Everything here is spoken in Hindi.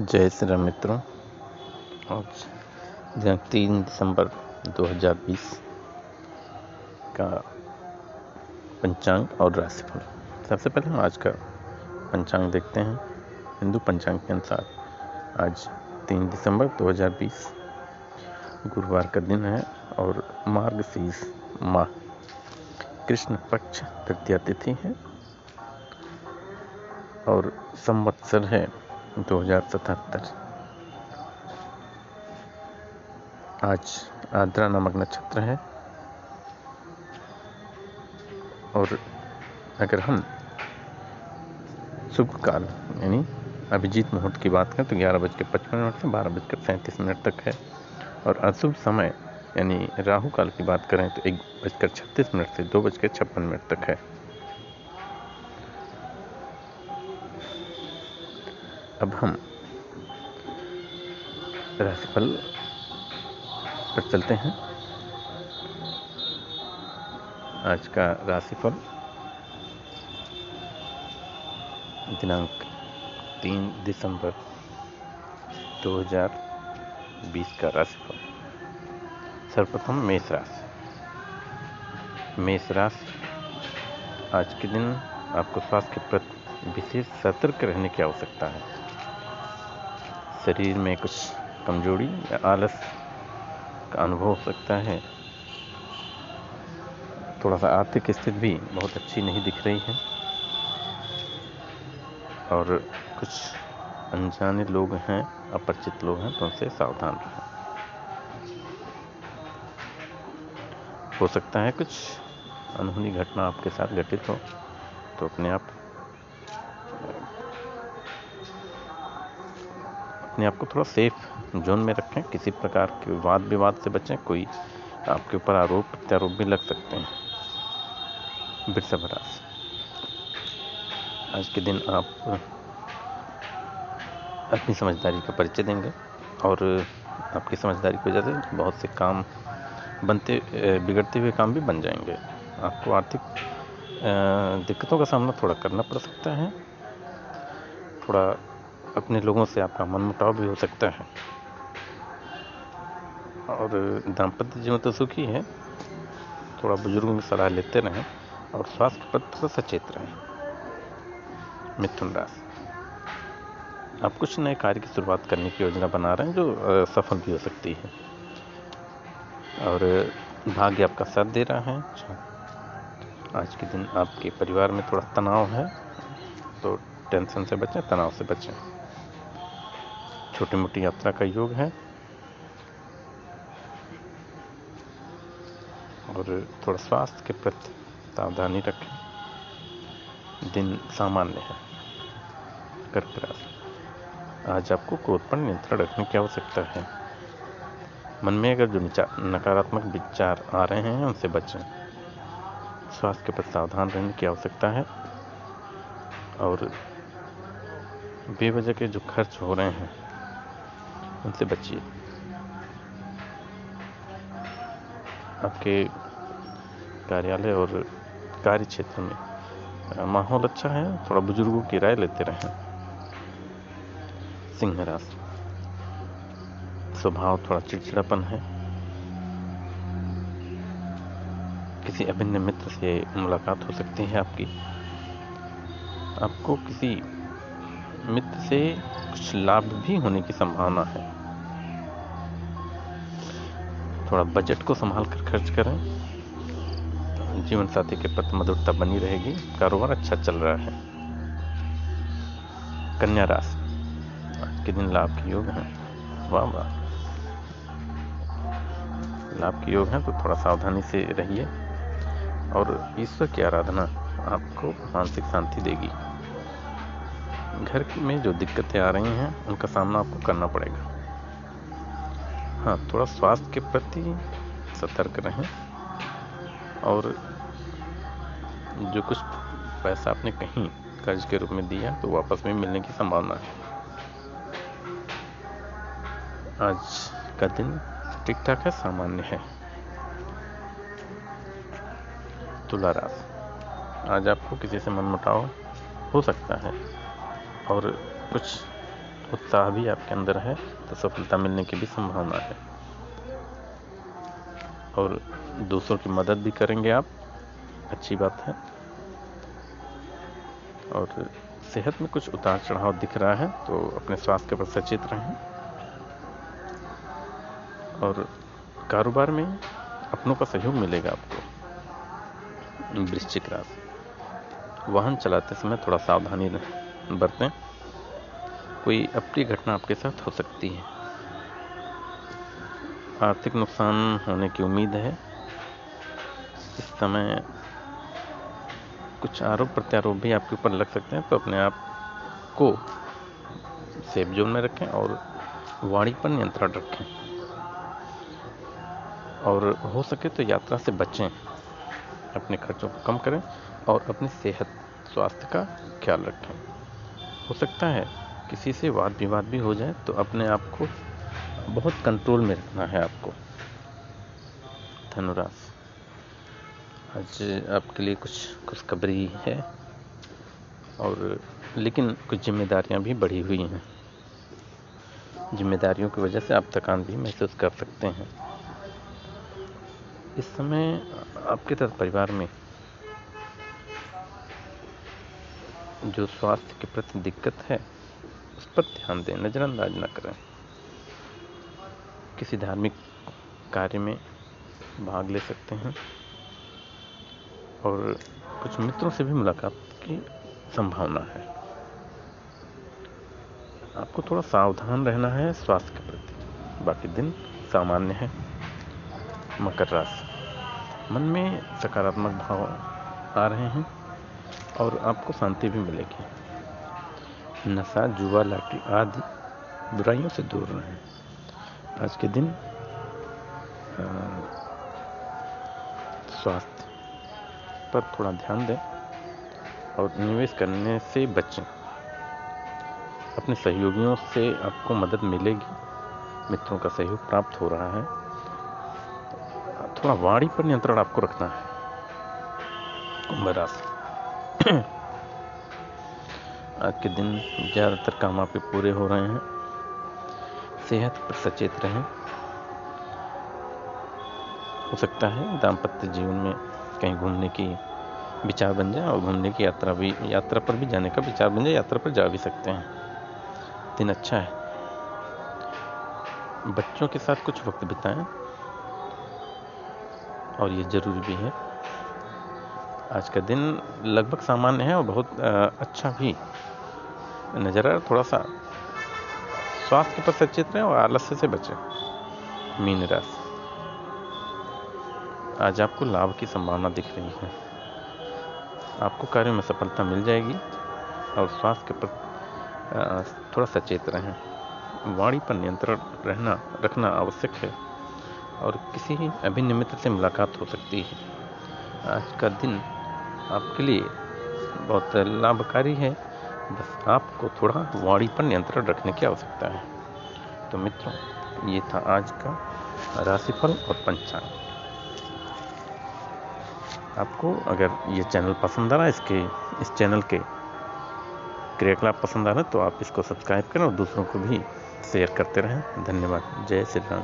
जय श्री राम मित्रों। आज तीन दिसंबर 2020 का पंचांग और राशिफल। सबसे पहले हम आज का पंचांग देखते हैं। हिंदू पंचांग के अनुसार आज तीन दिसंबर 2020 गुरुवार का दिन है और मार्ग शीर्ष माह कृष्ण पक्ष तृतीया तिथि है और संवत्सर है। दो हज़ार सतहत्तर। आज आद्रा नामक नक्षत्र है। और अगर हम शुभ काल यानी अभिजीत मुहूर्त की बात करें तो ग्यारह बज के पचपन मिनट से बारह बजकर सैंतीस मिनट तक है। और अशुभ समय, यानी राहु काल की बात करें तो एक बजकर छत्तीस मिनट से दो बजकर छप्पन मिनट तक है। अब हम राशिफल पर चलते हैं। आज का राशिफल दिनांक तीन दिसंबर 2020 का राशिफल। सर्वप्रथम मेष राशि। मेष राशि आज के दिन आपको स्वास्थ्य के प्रति विशेष सतर्क रहने की आवश्यकता है। शरीर में कुछ कमज़ोरी या आलस का अनुभव हो सकता है। थोड़ा सा आर्थिक स्थिति भी बहुत अच्छी नहीं दिख रही है। और कुछ अनजाने लोग हैं, अपरिचित लोग हैं तो उनसे सावधान रहें। हो सकता है कुछ अनहोनी घटना आपके साथ घटित हो तो अपने आप अपने आप को थोड़ा सेफ़ जोन में रखें। किसी प्रकार के वाद विवाद से बचें। कोई आपके ऊपर आरोप, प्रत्यारोप भी लग सकते हैं। वृषभ राशि आज के दिन आप अपनी समझदारी का परिचय देंगे और आपकी समझदारी की वजह से बहुत से काम बनते बिगड़ते हुए काम भी बन जाएँगे। आपको आर्थिक दिक्कतों का सामना थोड़ा करना पड़ सकता है। थोड़ा अपने लोगों से आपका मन मुटाव भी हो सकता है। और दाम्पत्य जीवन तो सुखी है। थोड़ा बुज़ुर्गों की सलाह लेते रहें और स्वास्थ्य पर थोड़ा सचेत रहें। मिथुन राशि। आप कुछ नए कार्य की शुरुआत करने की योजना बना रहे हैं जो सफल भी हो सकती है। और भाग्य आपका साथ दे रहा है। आज के दिन आपके परिवार में थोड़ा तनाव है तो टेंशन से बचें, तनाव से बचें। छोटी मोटी यात्रा का योग है। और थोड़ा स्वास्थ्य के प्रति सावधानी रखें। दिन सामान्य है। कर्क राशि आज आपको क्रोध पर नियंत्रण रखने की आवश्यकता है। मन में अगर जो नकारात्मक विचार आ रहे हैं, उनसे बचें। स्वास्थ्य के प्रति सावधान रहने की आवश्यकता है। और बेवजह के जो खर्च हो रहे हैं उनसे बचिए। आपके कार्यालय और कार्य क्षेत्र में माहौल अच्छा है? थोड़ा बुज़ुर्गों की राय लेते रहें। सिंह राशि स्वभाव थोड़ा चिड़चिड़ापन है। किसी अभिन्न मित्र से मुलाकात हो सकती है आपकी। आपको किसी मित्र से कुछ लाभ भी होने की संभावना है। थोड़ा बजट को संभाल कर खर्च करें। जीवन साथी के प्रति मधुरता बनी रहेगी। कारोबार अच्छा चल रहा है। कन्या राशि। आज के दिन लाभ के योग हैं। वाह वाह। लाभ के योग हैं तो थोड़ा सावधानी से रहिए। और ईश्वर की आराधना आपको मानसिक शांति देगी। घर में जो दिक्कतें आ रही हैं, उनका सामना आपको करना पड़ेगा। हाँ थोड़ा स्वास्थ्य के प्रति सतर्क रहें और जो कुछ पैसा आपने कहीं कर्ज के रूप में दिया तो वापस में मिलने की संभावना है। आज का दिन ठीक ठाक है, सामान्य है। तुला राशि। आज आपको किसी से मन मुटाव हो सकता है। और कुछ उत्साह भी आपके अंदर है तो सफलता मिलने की भी संभावना है। और दूसरों की मदद भी करेंगे आप, अच्छी बात है। और सेहत में कुछ उतार चढ़ाव दिख रहा है तो अपने स्वास्थ्य के पर सचेत रहें। और कारोबार में अपनों का सहयोग मिलेगा आपको, वृश्चिक राशि। वाहन चलाते समय थोड़ा सावधानी बरतें। कोई अप्रिय घटना आपके साथ हो सकती है। आर्थिक नुकसान होने की उम्मीद है। इस समय कुछ आरोप प्रत्यारोप भी आपके ऊपर लग सकते हैं तो अपने आप को सेफ़ जोन में रखें और वाणी पर नियंत्रण रखें। और हो सके तो यात्रा से बचें। अपने खर्चों को कम करें और अपनी सेहत, स्वास्थ्य का ख्याल रखें। हो सकता है किसी से वाद विवाद भी हो जाए तो अपने आप को बहुत कंट्रोल में रखना है आपको। धनुराज आज आपके लिए कुछ खुशखबरी है, और लेकिन कुछ जिम्मेदारियाँ भी बढ़ी हुई हैं। जिम्मेदारियों की वजह से आप थकान भी महसूस कर सकते हैं। इस समय आपके तथा परिवार में जो स्वास्थ्य के प्रति दिक्कत है, उस पर ध्यान दें नज़रअंदाज न करें। किसी धार्मिक कार्य में भाग ले सकते हैं और कुछ मित्रों से भी मुलाकात की संभावना है। आपको थोड़ा सावधान रहना है स्वास्थ्य के प्रति। बाकी दिन सामान्य है। मकर राशि। मन में सकारात्मक भाव आ रहे हैं। और आपको शांति भी मिलेगी। नशा, जुआ, लाठी आदि बुराइयों से दूर रहें। आज के दिन स्वास्थ्य पर थोड़ा ध्यान दें और निवेश करने से बचें। अपने सहयोगियों से आपको मदद मिलेगी। मित्रों का सहयोग प्राप्त हो रहा है। थोड़ा वाणी पर नियंत्रण आपको रखना है। कुंभ राशि। आज के दिन ज़्यादातर काम आपके पूरे हो रहे हैं। सेहत पर सचेत रहें। हो सकता है दाम्पत्य जीवन में कहीं घूमने की विचार बन जाए और घूमने की यात्रा भी, यात्रा पर भी जाने का विचार बन जाए, यात्रा पर जा भी सकते हैं। दिन अच्छा है। बच्चों के साथ कुछ वक्त बिताएँ। और ये ज़रूरी भी है आज का दिन लगभग सामान्य है और बहुत अच्छा भी। नज़र आ थोड़ा सा स्वास्थ्य पर सचेत रहें और आलस्य से बचें। मीन राशि। आज आपको लाभ की संभावना दिख रही है। आपको कार्य में सफलता मिल जाएगी और स्वास्थ्य के पर थोड़ा सचेत रहें। वाणी पर नियंत्रण रहना, रखना आवश्यक है और किसी अभिन्न मित्र से मुलाकात हो सकती है। आज का दिन आपके लिए बहुत लाभकारी है। बस आपको थोड़ा वाणी पर नियंत्रण रखने की आवश्यकता है। तो मित्रों, ये था आज का राशिफल और पंचांग। आपको अगर ये चैनल पसंद आ रहा है, इसके, इस चैनल के क्रियाकलाप पसंद आ रहा है तो आप इसको सब्सक्राइब करें और दूसरों को भी शेयर करते रहें। धन्यवाद। जय श्री राम।